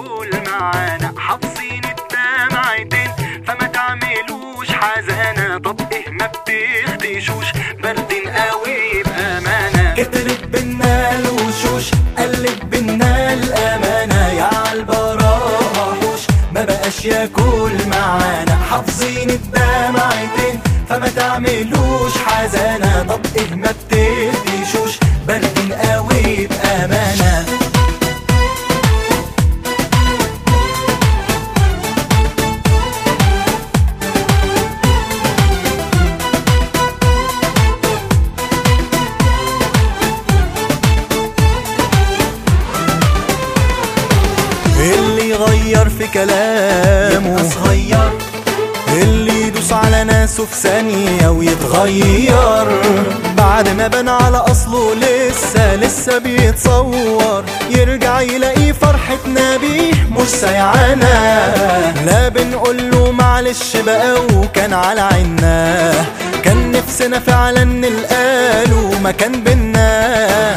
تقول معانا حافظين الدمعتين فما تعملوش حزانة طب إيه ما بتختشوش؟ بردين قوي بأمانة كترت بنا الوشوش قلت بنا الأمانة. يا عالبراءة حوش ما بقاش ياكل معانا. حافظين الدمعتين فما تعملوش حزانة. طب إيه ما بتخدشوش يغير في كلامه. صغير. اللي يدوس على ناسه في ثانية ويتغير. بعد ما بان على أصله لسه لسه بيتصور. يرجع يلاقي فرحتنا بيه مش سيعانا لا بنقول له معلش بقى وكان على عنا كان نفسنا فعلا نلقاله مكان بينا.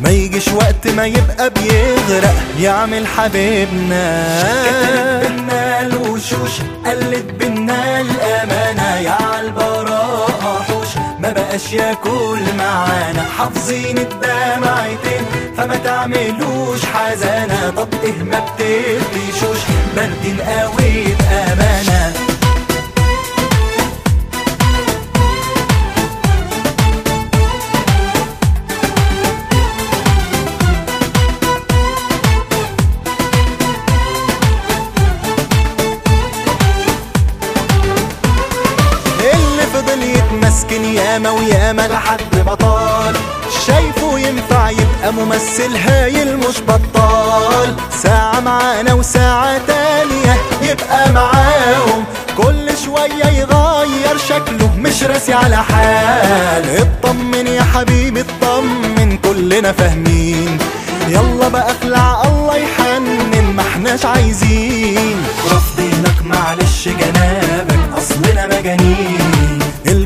ما يجيش وقت ما يبقى بيغرق يعمل حبيبنا. كترت بينا الوشوش قلت بينا الأمانة. يا عالبراءه حوش ما بقاش ياكل معانا. حافظين الدمعتين فما تعملوش حزانة. طب إيه ما بتقفشوش باردين قوي بأمانة. يتمسكن ياما وياما لحد ما طال شايفه ينفع يبقى ممثل هايل مش بطال. ساعة معانا وساعة تانية يبقى معاهم. كل شوية يغير شكله مش راسي على حال. اطمن يا حبيبي اطمن كلنا فاهمين. يلا بقى اخلع الله يحنن ما احناش عايزين. رافضينك معلش جنابك أصلنا مجانين.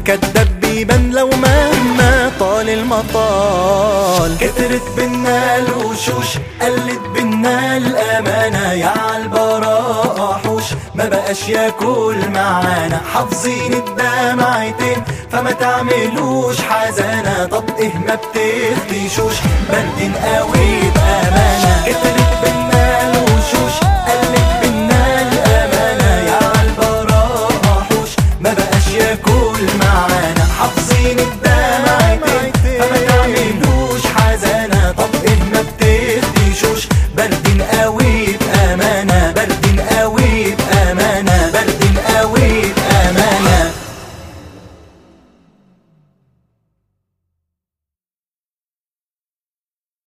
الكداب بيبان لو مهما طال المطال. كترت بينا الوشوش قلت بينا الامانه يا عالبراءه حوش ما بقاش ياكل معانا. حافظين الدمعتين فما تعملوش حزانة. طب إيه ما بتختشوش؟ باردين قوي بأمانة. كترت ناوي بأمان